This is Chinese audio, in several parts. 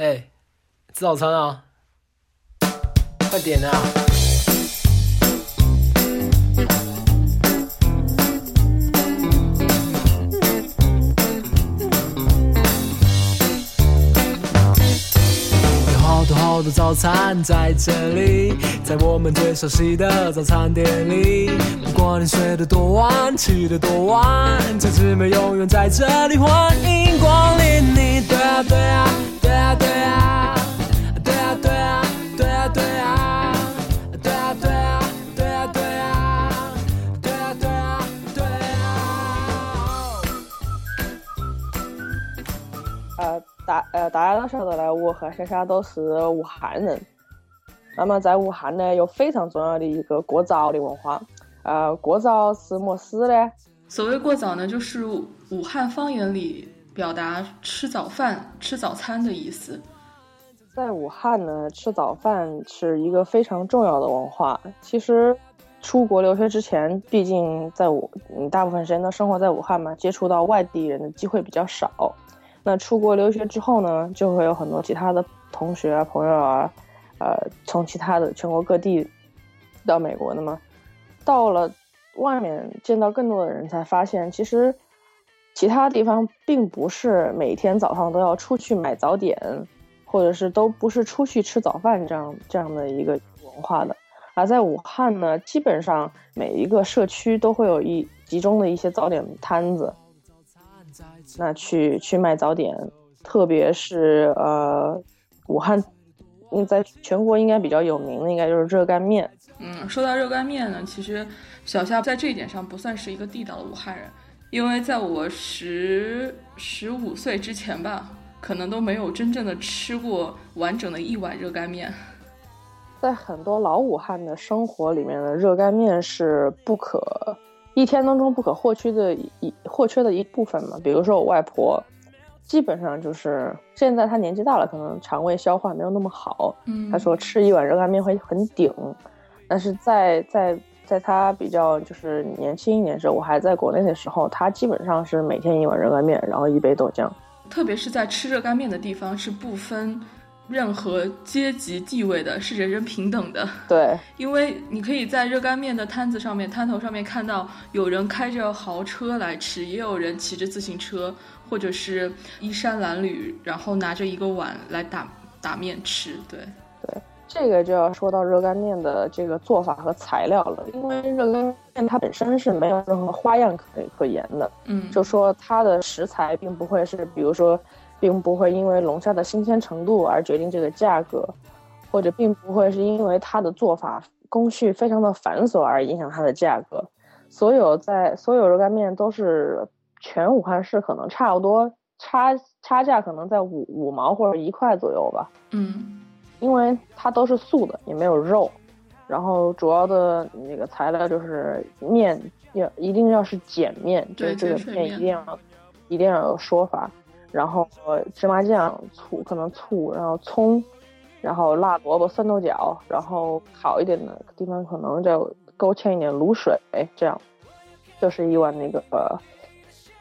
哎，吃早餐啊！快点啊！有好多好多早餐在这里，在我们最熟悉的早餐店里。不管你睡得多晚，起得多晚，这姊妹永远在这里，欢迎光临你。对啊，对啊，呃，大，呃，大家都晓得嘞，我和莎莎都是武汉人，那么在武汉呢，有非常重要的一个过早的文化，呃，过早是么事呢？所谓过早呢，就是武汉方言里。表达吃早饭、吃早餐的意思。在武汉呢，吃早饭是一个非常重要的文化。其实，出国留学之前，毕竟在武，你大部分时间都生活在武汉嘛，接触到外地人的机会比较少。那出国留学之后呢，就会有很多其他的同学啊、朋友啊，呃，从其他的全国各地到美国的嘛。到了外面见到更多的人，才发现其实其他地方并不是每天早上都要出去买早点，或者是都不是出去吃早饭这样这样的一个文化的。而在武汉呢，基本上每一个社区都会有一集中的一些早点摊子，那去去卖早点，特别是呃武汉，嗯，在全国应该比较有名的应该就是热干面。嗯，说到热干面呢，其实小夏在这一点上不算是一个地道的武汉人，因为在我十十五岁之前吧，可能都没有真正的吃过完整的一碗热干面。在很多老武汉的生活里面的热干面是不可一天当中不可或缺的一或缺的一部分嘛。比如说我外婆，基本上就是现在她年纪大了，可能肠胃消化没有那么好，嗯，她说吃一碗热干面会很顶。但是在在在他比较就是年轻一点时候，我还在国内的时候，他基本上是每天一碗热干面，然后一杯豆浆。特别是在吃热干面的地方是不分任何阶级地位的，是人人平等的。对，因为你可以在热干面的摊子上面、摊头上面看到有人开着豪车来吃，也有人骑着自行车，或者是衣衫褴褛，然后拿着一个碗来打打面吃。对，这个就要说到热干面的这个做法和材料了，因为热干面它本身是没有任何花样可可言的。嗯，就说它的食材并不会是，比如说，并不会因为龙虾的新鲜程度而决定这个价格，或者并不会是因为它的做法工序非常的繁琐而影响它的价格。所有在所有热干面都是全武汉市可能差不多差差价可能在五五毛或者一块左右吧，嗯，因为它都是素的，也没有肉，然后主要的那个材料就是面要一定要是碱面，就是这个面面一定要一定要有说法。然后呃芝麻酱、醋，可能醋，然后葱，然后辣萝卜、酸豆角，然后好一点的地方可能就勾芡一点卤水，这样就是一碗那个呃，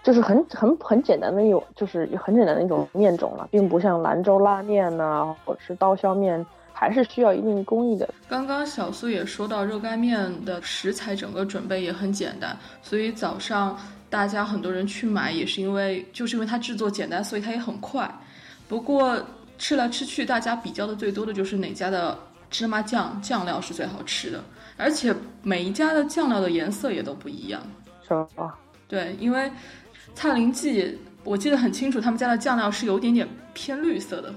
就是很很很简单的一种，就是很简单的一种面种了，并不像兰州拉面呐、或者是刀削面，还是需要一定工艺的。刚刚小苏也说到，热干面的食材整个准备也很简单，所以早上大家很多人去买，也是因为就是因为它制作简单，所以它也很快。不过吃来吃去，大家比较的最多的就是哪家的芝麻酱酱料是最好吃的，而且每一家的酱料的颜色也都不一样。是吧？对，因为蔡林记我记得很清楚，他们家的酱料是有点点偏绿色的。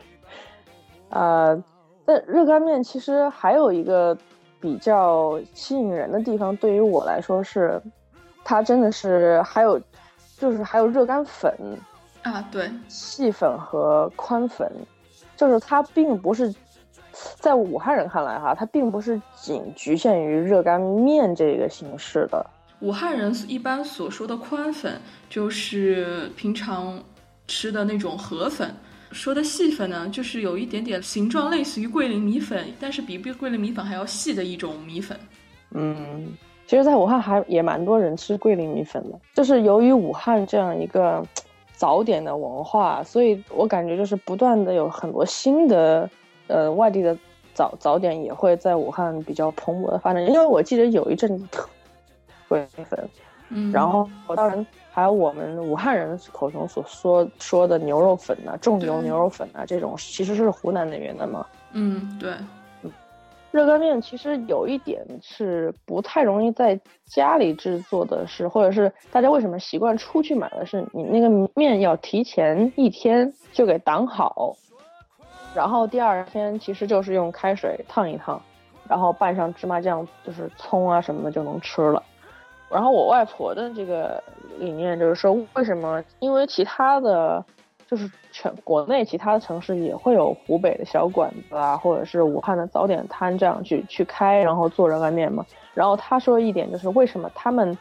呃，但热干面其实还有一个比较吸引人的地方，对于我来说是，它真的是还有，就是还有热干粉、啊，对，细粉和宽粉，就是它并不是在武汉人看来哈，它并不是仅局限于热干面这个形式的。武汉人一般所说的宽粉，就是平常吃的那种河粉。说的细粉呢，就是有一点点形状类似于桂林米粉，但是比桂林米粉还要细的一种米粉。嗯，其实，在武汉还也蛮多人吃桂林米粉的，就是由于武汉这样一个早点的文化，所以我感觉就是不断的有很多新的呃外地的早早点也会在武汉比较蓬勃的发展。因为我记得有一阵子特别粉，嗯，然后当然还有我们武汉人口中所说说的牛肉粉啊，重油牛肉粉啊这种，其实是湖南那边的嘛。嗯，对，热干面其实有一点是不太容易在家里制作的是，或者是大家为什么习惯出去买的是，你那个面要提前一天就给挡好，然后第二天其实就是用开水烫一烫，然后拌上芝麻酱，就是葱啊什么的就能吃了。然后我外婆的这个理念就是说，为什么？因为其他的，就是全国内其他的城市也会有湖北的小馆子啊，或者是武汉的早点摊这样去去开，然后做热干面嘛。然后他说一点就是，为什么他们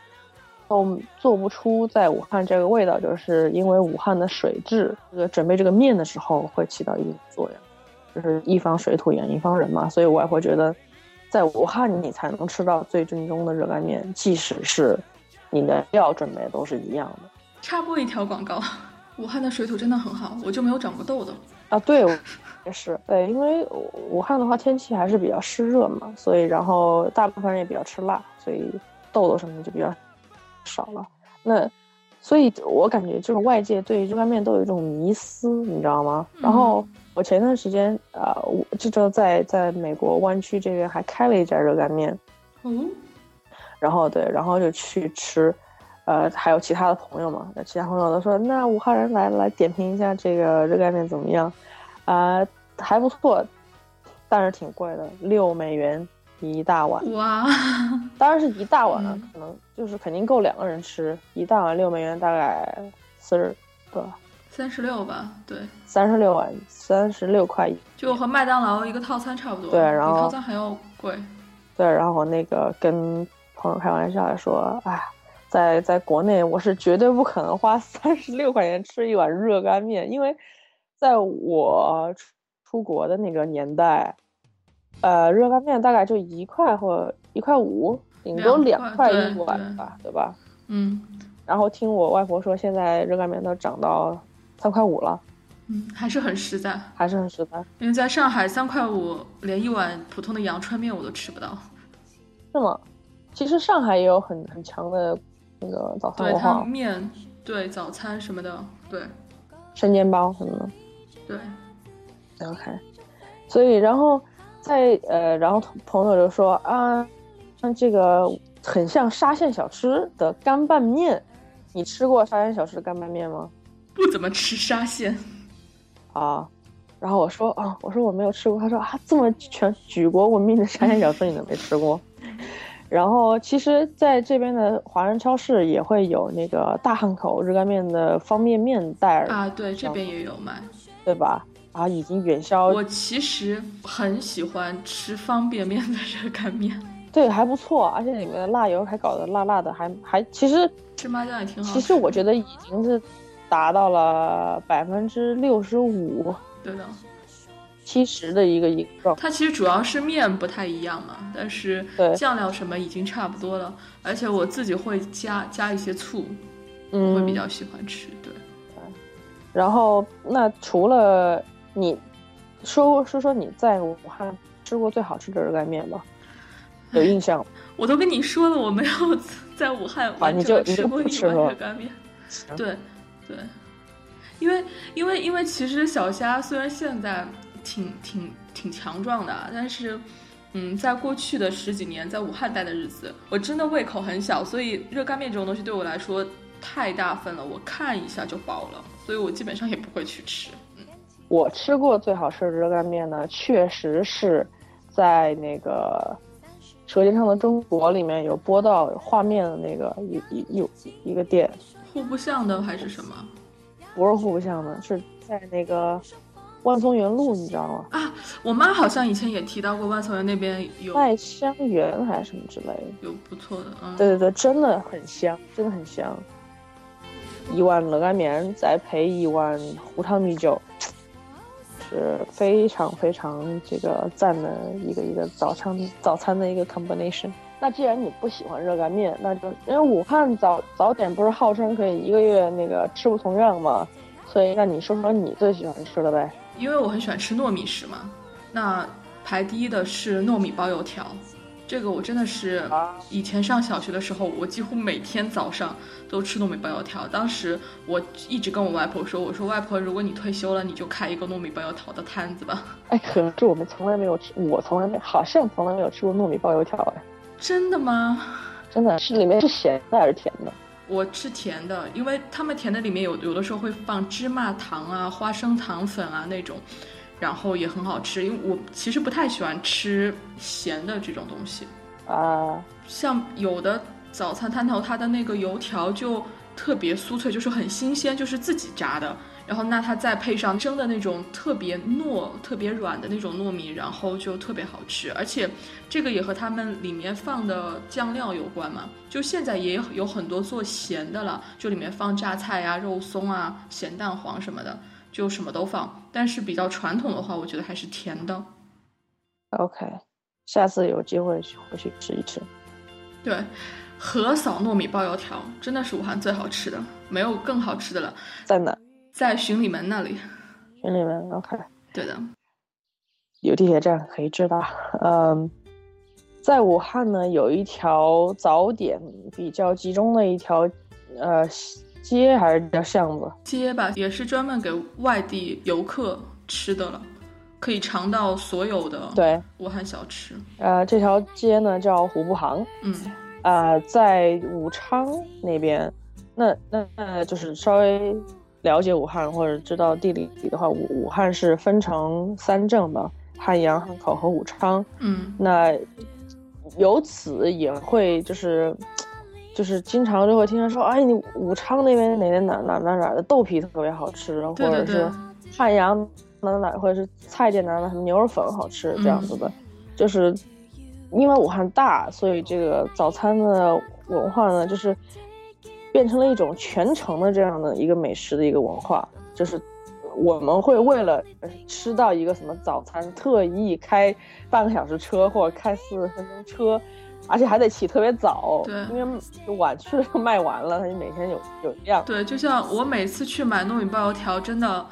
都做不出在武汉这个味道，就是因为武汉的水质，这个准备这个面的时候会起到一定作用，就是一方水土养一方人嘛。所以我外婆觉得。在武汉，你才能吃到最正宗的热干面，即使是你的料准备都是一样的插播一条广告，武汉的水土真的很好，我就没有长过痘痘。啊。对，也是对，因为武汉的话天气还是比较湿热嘛，所以然后大部分人也比较吃辣，所以痘痘什么的就比较少了。那所以我感觉就是外界对热干面都有一种迷思，你知道吗？然后。我前段时间啊，我这周在在美国湾区这边还开了一家热干面，嗯，然后对，然后就去吃，呃，还有其他的朋友嘛，那其他朋友都说，那武汉人来来点评一下这个热干面怎么样？啊，还不错，但是挺贵的，六美元一大碗。哇，当然是一大碗了，嗯可能就是肯定够两个人吃，一大碗六美元，大概四十多。三十六吧，对，三十六碗，三十六块一。就和麦当劳一个套餐差不多，对然后比套餐还要贵。对，然后我那个跟朋友开玩笑说，哎，在在国内我是绝对不可能花三十六块钱吃一碗热干面，因为在我出出国的那个年代，呃，热干面大概就一块或一块五，顶多两块一碗吧，对吧？嗯然后听我外婆说，现在热干面都涨到三块五了，嗯，还是很实在。还是很实在。因为在上海三块五，连一碗普通的阳春面我都吃不到。是吗？其实上海也有很很强的那个早餐文化，面，对早餐什么的，对生煎包什么的。对，OK，所以然后在呃，然后朋友就说啊，像这个很像沙县小吃的干拌面，你吃过沙县小吃的干拌面吗？不怎么吃沙县。啊，然后我说啊，我说我没有吃过，他说啊，这么全举国闻名的沙县小吃你都没吃过。然后其实在这边的华人超市也会有那个大汉口热干面的方便面袋儿，啊，对，这边也有卖。对吧？啊，已经远销，我其实很喜欢吃方便面的热干面，对，还不错，而且里面的辣油还搞得辣辣的，还还其实芝麻酱也挺好吃。其实我觉得已经是达到了百分之六十五、对的，七十的一个一个。它其实主要是面不太一样嘛，但是酱料什么已经差不多了，而且我自己会加加一些醋，我嗯，会比较喜欢吃。对，然后，那除了你说说说你在武汉吃过最好吃的热干面吧？有印象？我都跟你说了，我没有在武汉完你整吃过一碗热干面。对，对，因为因为因为其实小虾虽然现在挺挺挺强壮的啊，但是。嗯，在过去的十几年，在武汉待的日子，我真的胃口很小，所以热干面这种东西对我来说太大份了，我看一下就饱了，所以我基本上也不会去吃。我吃过最好吃的热干面呢，确实是在那个《舌尖上的中国》里面有播到画面的那个一一有一个店，户部巷的还是什么不是户部巷的，是在那个万松园路，你知道吗？啊？我妈好像以前也提到过万松园那边有麦香园还是什么之类的。有不错的，嗯，对对对，真的很香，真的很香。一碗热干面再配一碗胡汤米酒，是非常非常这个赞的一个一个早餐早餐的一个 combination。那既然你不喜欢热干面，那就因为武汉早早点不是号称可以一个月那个吃不同样吗？所以那你说说你最喜欢吃的呗？因为我很喜欢吃糯米食嘛，那排第一的是糯米包油条。这个我真的是以前上小学的时候，我几乎每天早上都吃糯米包油条。当时我一直跟我外婆说：“我说外婆，如果你退休了，你就开一个糯米包油条的摊子吧。”哎，可是我们从来没有吃，我从来没好像从来没有吃过糯米包油条哎。真的吗？真的是里面是咸的还是甜的？我吃甜的，因为他们甜的里面有有的时候会放芝麻糖啊、花生糖粉啊那种。然后也很好吃，因为我其实不太喜欢吃咸的这种东西啊。像有的早餐摊头，它的那个油条就特别酥脆，就是很新鲜，就是自己炸的。然后那它再配上蒸的那种特别糯、特别软的那种糯米，然后就特别好吃。而且这个也和他们里面放的酱料有关嘛。就现在也有很多做咸的了，就里面放榨菜呀、肉松啊、咸蛋黄什么的。就什么都放，但是比较传统的话，我觉得还是甜的。OK，下次有机会去回去吃一吃。对，河嫂糯米包油条真的是武汉最好吃的，没有更好吃的了。在哪？在巡礼门那里。巡礼门，OK。对的，有地铁站可以知道。嗯，在武汉呢，有一条早点比较集中的一条，呃。街还是叫巷子？街吧，也是专门给外地游客吃的了，可以尝到所有的对武汉小吃。呃，这条街呢叫虎步行，嗯，啊，在武昌那边，那那那就是稍微了解武汉或者知道地理的话，武武汉是分成三镇吧，汉阳、汉口和武昌，嗯，那由此也会就是。就是经常就会听人说，哎，你武昌那边哪哪哪哪哪哪的豆皮特别好吃，或者是汉阳哪哪哪，或者是蔡甸哪哪什么牛肉粉好吃这样子的。就是因为武汉大，所以这个早餐的文化呢，就是变成了一种全城的这样的一个美食的一个文化。就是我们会为了吃到一个什么早餐，特意开半个小时车或者开四十分钟车。而且还得起特别早，对，因为晚去了就卖完了，他就每天有有量。对，就像我每次去买糯米包油条，真的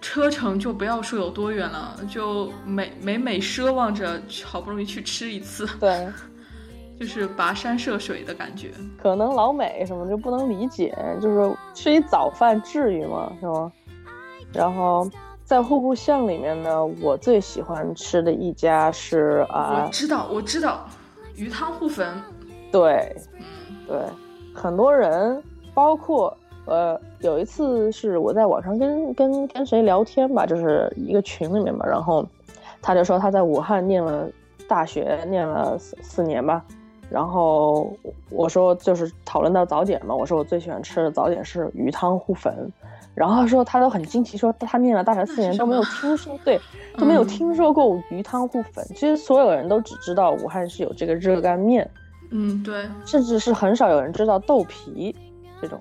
车程就不要说有多远了，就每每每奢望着好不容易去吃一次，对，就是跋山涉水的感觉。可能老美什么就不能理解，就是吃一早饭至于吗？是吗？然后在户部巷里面呢，我最喜欢吃的一家是啊，我知道，我知道。鱼汤互粉，对，对，很多人，包括呃，有一次是我在网上跟跟跟谁聊天吧，就是一个群里面嘛，然后他就说他在武汉念了大学，念了四四年吧，然后我说就是讨论到早点嘛，我说我最喜欢吃的早点是鱼汤互粉。然后说他都很惊奇，说他念了大学四年都没有听说，对，都没有听说过鱼汤互粉。其实所有人都只知道武汉是有这个热干面，嗯，对，甚至是很少有人知道豆皮这种。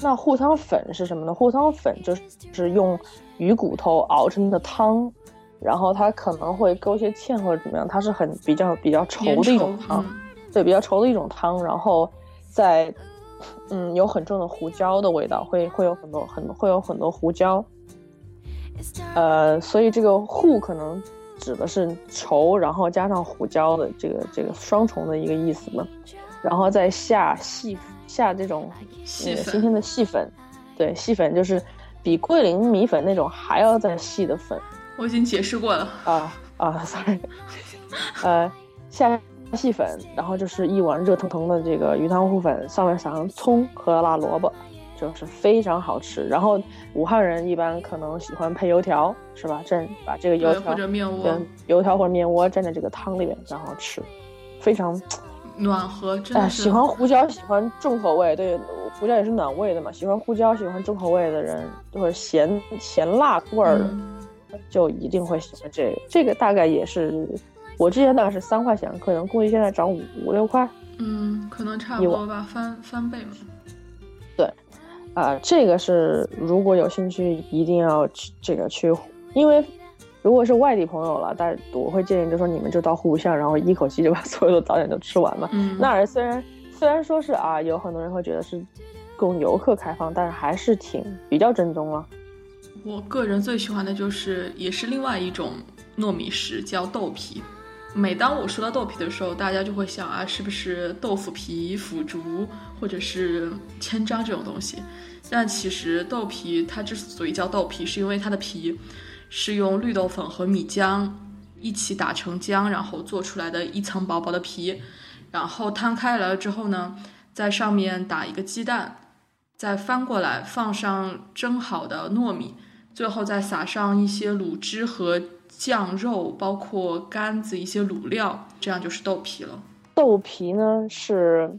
那护汤粉是什么呢？护汤粉就是是用鱼骨头熬成的汤，然后它可能会勾些芡或者怎么样，它是很比较比较稠的一种汤，对，比较稠的一种汤，然后在。嗯，有很重的胡椒的味道，会会有很多很会有很多胡椒，呃，所以这个糊可能指的是稠，然后加上胡椒的这个这个双重的一个意思嘛，然后再下细下这种新鲜的细粉，对，细粉就是比桂林米粉那种还要再细的粉。我已经解释过了啊啊，sorry，呃，下。细粉，然后就是一碗热腾腾的这个鱼汤糊粉，上面撒上葱和辣萝卜，就是非常好吃。然后武汉人一般可能喜欢配油条，是吧？蘸把这个油条或者面窝，油条或者面窝蘸在这个汤里面，然后吃，非常暖和。真的 喜欢胡椒，喜欢重口味，对，胡椒也是暖胃的嘛。喜欢胡椒，喜欢重口味的人，或者咸咸辣味儿的，就一定会喜欢这个。这个大概也是。我之前大概是三块钱，可能估计现在涨五五六块，嗯，可能差不多吧，翻翻倍嘛。对，啊，这个是如果有兴趣，一定要去这个去因为如果是外地朋友了，但我会建议就说你们就到户巷，然后一口气就把 所有的早点都吃完嘛。嗯，那儿虽然虽然说是啊，有很多人会觉得是供游客开放，但是还是挺比较正宗了。我个人最喜欢的就是也是另外一种糯米食，叫豆皮。每当我说到豆皮的时候，大家就会想啊，是不是豆腐皮、腐竹或者是千张这种东西？但其实豆皮它之所以叫豆皮，是因为它的皮是用绿豆粉和米浆一起打成浆，然后做出来的一层薄薄的皮，然后摊开来了之后呢，在上面打一个鸡蛋，再翻过来放上蒸好的糯米，最后再撒上一些卤汁和。酱肉包括干子一些卤料，这样就是豆皮了。豆皮呢是，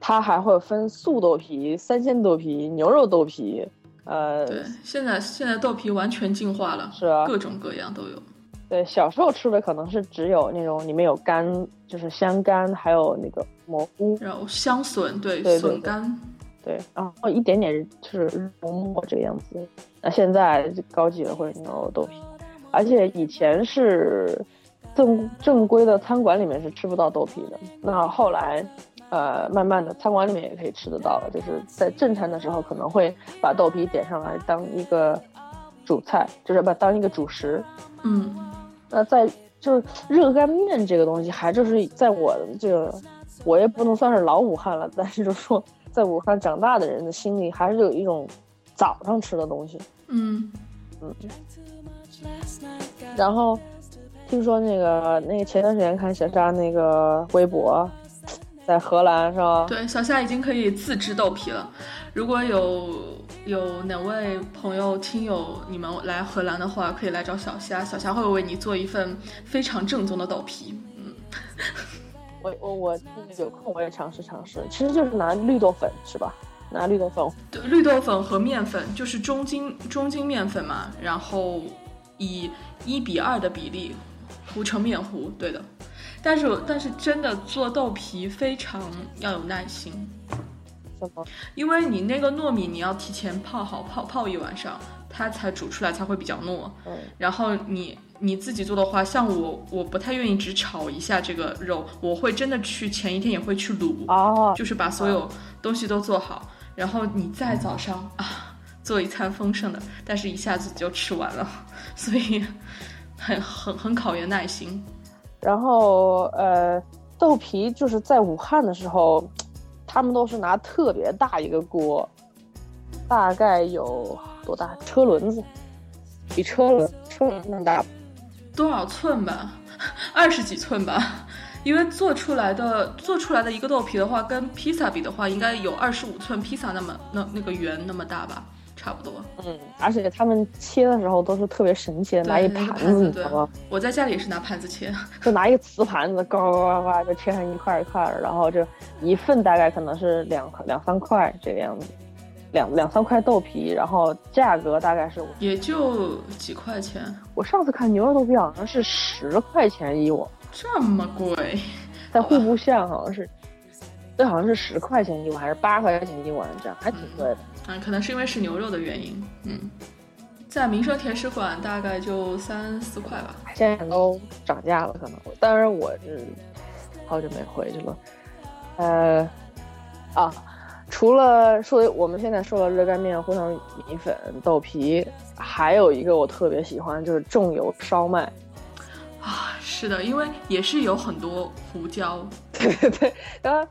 它还会分素豆皮、三鲜豆皮、牛肉豆皮。呃，对，现在现在豆皮完全进化了，是啊，各种各样都有。对，小时候吃的可能是只有那种里面有干，就是香干，还有那个蘑菇，然后香笋，对笋干，对，然后一点点就是肉末这个样子。那现在高级了，会牛肉豆皮。而且以前是正正规的餐馆里面是吃不到豆皮的，那后来，呃，慢慢的餐馆里面也可以吃得到了。就是在正餐的时候可能会把豆皮点上来当一个主菜，就是把当一个主食。嗯，那在就是热干面这个东西，还就是在我这个我也不能算是老武汉了，但是就说在武汉长大的人的心里，还是有一种早上吃的东西。嗯嗯。然后听说那个那个前段时间看小夏那个微博，在荷兰是吧？对，小夏已经可以自制豆皮了。如果有有哪位朋友听友你们来荷兰的话，可以来找小夏，小夏会为你做一份非常正宗的豆皮。嗯，我我我有空我也尝试尝试，其实就是拿绿豆粉是吧？拿绿豆粉，对，绿豆粉和面粉就是中筋中筋面粉嘛，然后。以一比二的比例糊成面糊，对的。但是但是真的做豆皮非常要有耐心，因为你那个糯米你要提前泡好，泡泡一晚上，它才煮出来才会比较糯。嗯。然后你你自己做的话，像我我不太愿意只炒一下这个肉，我会真的去前一天也会去卤，哦，就是把所有东西都做好，然后你在早上啊。做一餐丰盛的，但是一下子就吃完了，所以很很很考验耐心。然后呃，豆皮就是在武汉的时候，他们都是拿特别大一个锅，大概有多大？车轮子，比车轮车轮那么大，多少寸吧？二十几寸吧？因为做出来的做出来的一个豆皮的话，跟披萨比的话，应该有二十五寸披萨那么那那个圆那么大吧？差不多，嗯，而且他们切的时候都是特别神奇的，拿一盘子，你知道吗？我在家里也是拿盘子切，就拿一个瓷盘子，呱呱呱呱就切成一块一块，然后就一份大概可能是两两三块这个样子，两两三块豆皮，然后价格大概是也就几块钱。我上次看牛肉豆皮好像是十块钱一碗，这么贵，在户部巷好像是，这好像是十块钱一碗还是八块钱一碗这样，还挺贵的。嗯，可能是因为是牛肉的原因。嗯，在民生甜食馆大概就三四块吧。现在都涨价了，可能。当然我是好久没回去了。呃，啊，除了说我们现在说了热干面、胡汤米粉、豆皮，还有一个我特别喜欢就是重油烧麦。啊，是的，因为也是有很多胡椒。对对对，然后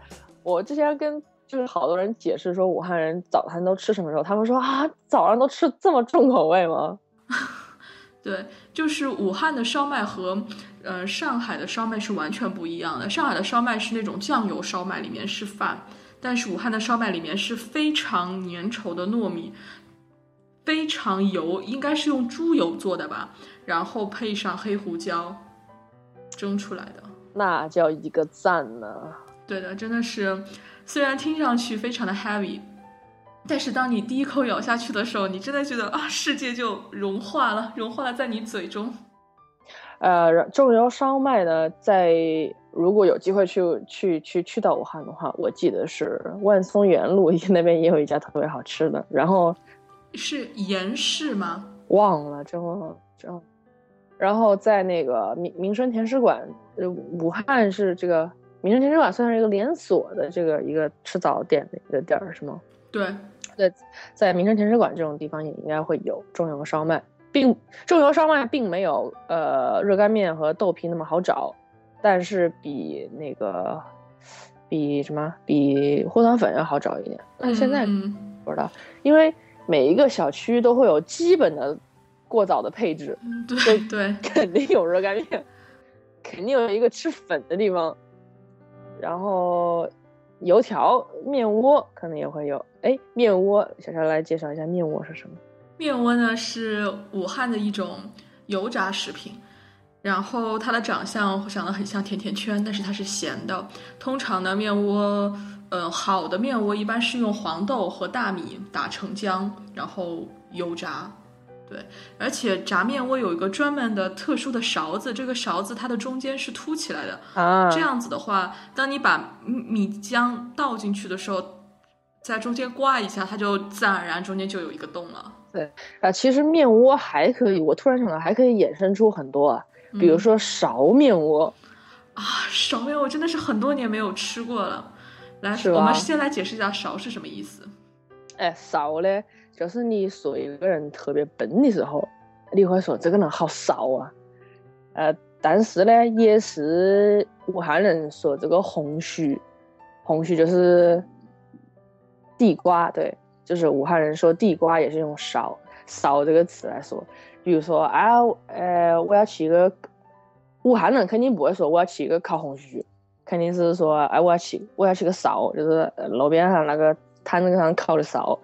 我之前跟。就是好多人解释说武汉人早餐都吃什么时候，他们说啊，早上都吃这么重口味吗？对，就是武汉的烧麦和呃上海的烧麦是完全不一样的。上海的烧麦是那种酱油烧麦，里面是饭，但是武汉的烧麦里面是非常粘稠的糯米，非常油，应该是用猪油做的吧，然后配上黑胡椒蒸出来的，那叫一个赞呢。对的，真的是。虽然听上去非常的 heavy，但是当你第一口咬下去的时候，你真的觉得啊，世界就融化了，融化了在你嘴中。呃，重油烧麦呢，在如果有机会去去去去到武汉的话，我记得是万松园路那边也有一家特别好吃的。然后是严氏吗？忘了，真忘了，真忘了。然后在那个民民生甜食馆，呃，武汉是这个民生甜食馆算是一个连锁的这个一个吃早点的一个地儿，是吗？对，在在民生甜食馆这种地方也应该会有重油烧麦，并重油烧麦并没有呃热干面和豆皮那么好找，但是比那个比什么比货团粉要好找一点。但现在嗯不知道，因为每一个小区都会有基本的过早的配置，嗯对对，肯定有热干面，肯定有一个吃粉的地方，然后油条、面窝可能也会有。哎，面窝，小乔来介绍一下面窝是什么？面窝呢是武汉的一种油炸食品，然后它的长相长得很像甜甜圈，但是它是咸的。通常呢，面窝，呃，好的面窝一般是用黄豆和大米打成浆，然后油炸。对，而且炸面窝有一个专门的特殊的勺子，这个勺子它的中间是凸起来的，啊，这样子的话，当你把米米浆倒进去的时候，在中间刮一下，它就自然而然中间就有一个洞了。对啊，其实面窝还可以，我突然想到还可以衍生出很多啊，比如嗯说勺面窝，啊，勺面窝真的是很多年没有吃过了。来，我们先来解释一下勺是什么意思。哎，勺嘞，就是你说一个人特别笨的时候，你会说这个人好骚啊。呃，但是呢，也是武汉人说这个红须，红须就是地瓜，对，就是武汉人说地瓜也是用勺勺这个词来说。比如说啊，呃，我要去一个，武汉人肯定不会说我要去一个烤红须，肯定是说哎我要去我要去个烧，就是路边上那个摊子上烤的烧。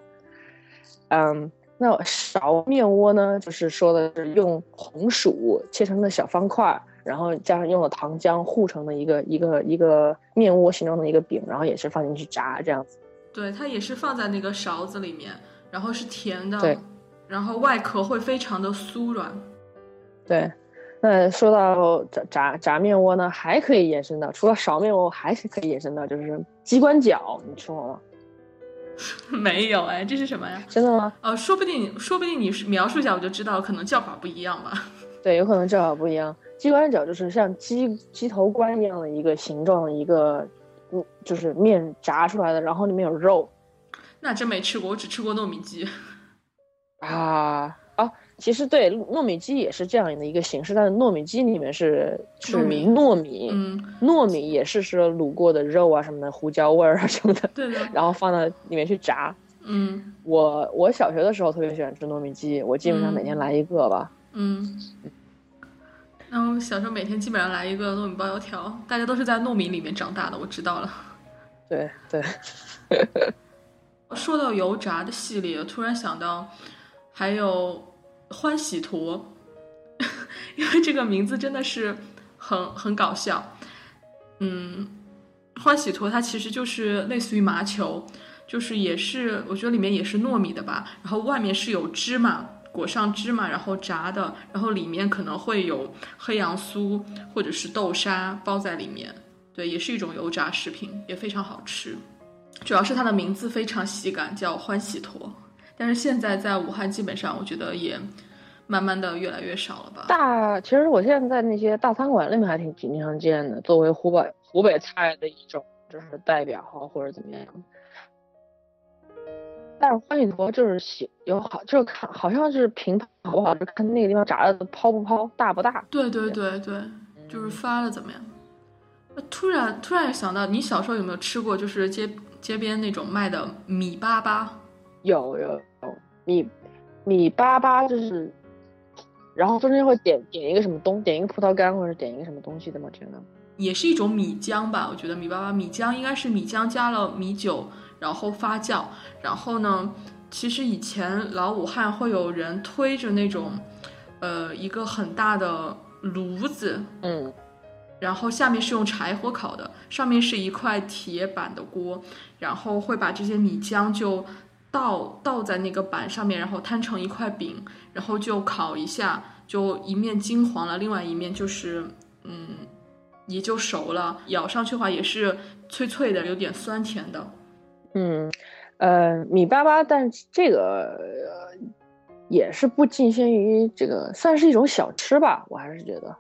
嗯，那勺面窝呢，就是说的是用红薯切成的小方块，然后加上用了糖浆糊成的一个一个一个面窝形状的一个饼，然后也是放进去炸这样子。对，它也是放在那个勺子里面，然后是甜的，对，然后外壳会非常的酥软。对，那说到炸炸炸面窝呢，还可以延伸到除了勺面窝，还是可以延伸到就是鸡冠饺，你吃过吗？没有哎，这是什么呀？真的吗？呃，说不定，说不定你描述一下我就知道，可能叫法不一样吧。对，有可能叫法不一样。鸡冠角就是像鸡鸡头冠一样的一个形状的一个，嗯，就是面炸出来的，然后里面有肉那真没吃过，我只吃过糯米鸡。啊 啊。其实对糯米鸡也是这样的一个形式，但是糯米鸡里面是是糯米糯米，嗯，糯米也是说卤过的肉啊什么的，胡椒味儿啊什么的，对的，然后放到里面去炸。嗯我我小学的时候特别喜欢吃糯米鸡，我基本上每天来一个吧。嗯。然后小时候每天基本上来一个糯米包油条，大家都是在糯米里面长大的，我知道了。对对，说到油炸的系列，突然想到还有欢喜坨，因为这个名字真的是很很搞笑。嗯，欢喜坨它其实就是类似于麻球，就是也是我觉得里面也是糯米的吧，然后外面是有芝麻裹上芝麻，然后炸的，然后里面可能会有黑杨酥或者是豆沙包在里面。对，也是一种油炸食品，也非常好吃。主要是它的名字非常喜感，叫欢喜坨。但是现在在武汉，基本上我觉得也慢慢的越来越少了吧。大其实我现在在那些大餐馆里面还挺经常见的，作为湖北湖北菜的一种就是代表哈或者怎么样。但是欢喜坨就是喜有好就是看好像是评判好不好，就看那个地方炸的抛不抛大不大。对对对对，就是发的怎么样？呃突然突然想到，你小时候有没有吃过，就是街街边那种卖的米粑粑？有有有米米粑粑就是，然后中间会点点一个什么东，点一个葡萄干或者点一个什么东西的吗？这个也是一种米浆吧，我觉得米粑粑米浆应该是米浆加了米酒，然后发酵。然后呢，其实以前老武汉会有人推着那种，呃，一个很大的炉子，嗯然后下面是用柴火烤的，上面是一块铁板的锅，然后会把这些米浆就倒倒在那个板上面，然后摊成一块饼，然后就烤一下，就一面金黄了，另外一面就是嗯也就熟了，咬上去的话也是脆脆的，有点酸甜的。嗯，呃，米粑粑，但是这个、呃也是不仅限于这个，算是一种小吃吧，我还是觉得，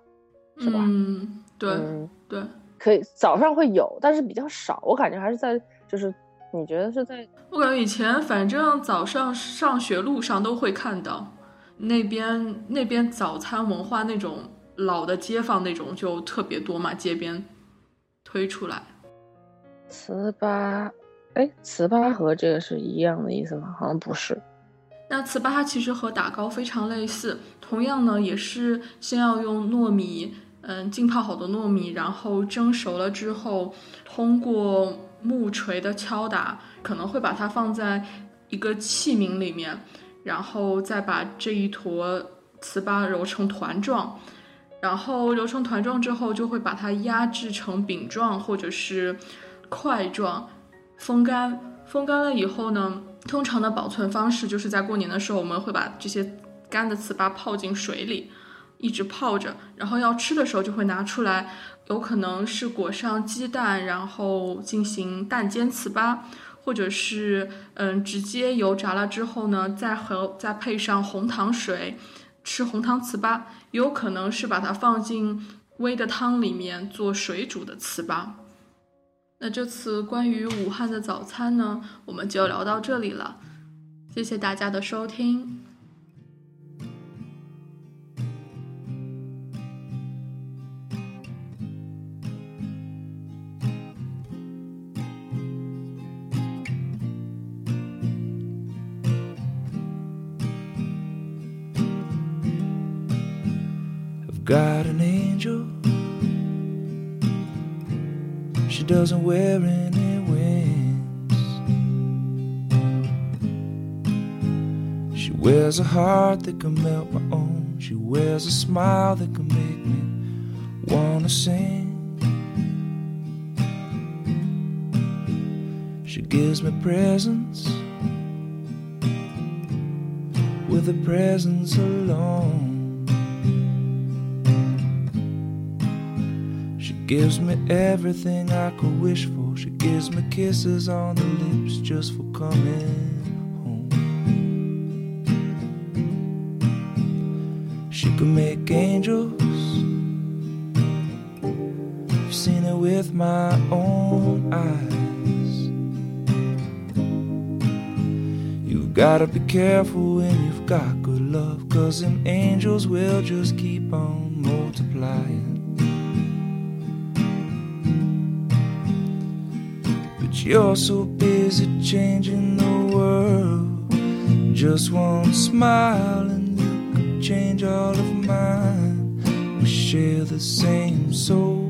是吧？嗯，对嗯，对。可以早上会有，但是比较少。我感觉还是在，就是你觉得是在？我感觉以前反正早上上学路上都会看到，那边那边早餐文化那种老的街坊那种就特别多嘛，街边推出来。糍粑，哎，糍粑和这个是一样的意思吗？好像不是。那糍粑它其实和打糕非常类似，同样呢也是先要用糯米，嗯，浸泡好的糯米，然后蒸熟了之后，通过木锤的敲打，可能会把它放在一个器皿里面，然后再把这一坨糍粑揉成团状，然后揉成团状之后，就会把它压制成饼状或者是块状，风干。风干了以后呢？通常的保存方式就是在过年的时候，我们会把这些干的糍粑泡进水里，一直泡着，然后要吃的时候就会拿出来，有可能是裹上鸡蛋，然后进行蛋煎糍粑，或者是嗯直接油炸了之后呢，再和再配上红糖水吃红糖糍粑，也有可能是把它放进煨的汤里面做水煮的糍粑。那这次关于武汉的早餐呢，我们就聊到这里了，谢谢大家的收听。She doesn't wear any wings. She wears a heart that can melt my own. She wears a smile that can make me wanna sing. She gives me presents with a presence alone. Gives me everything I could wish for. She gives me kisses on the lips just for coming home. She could make angels. I've seen it with my own eyes. You've gotta be careful when you've got good love, cause them angels will just keep on multiplying. You're so busy changing the world. Just one smile and you could change all of mine. We share the same soul.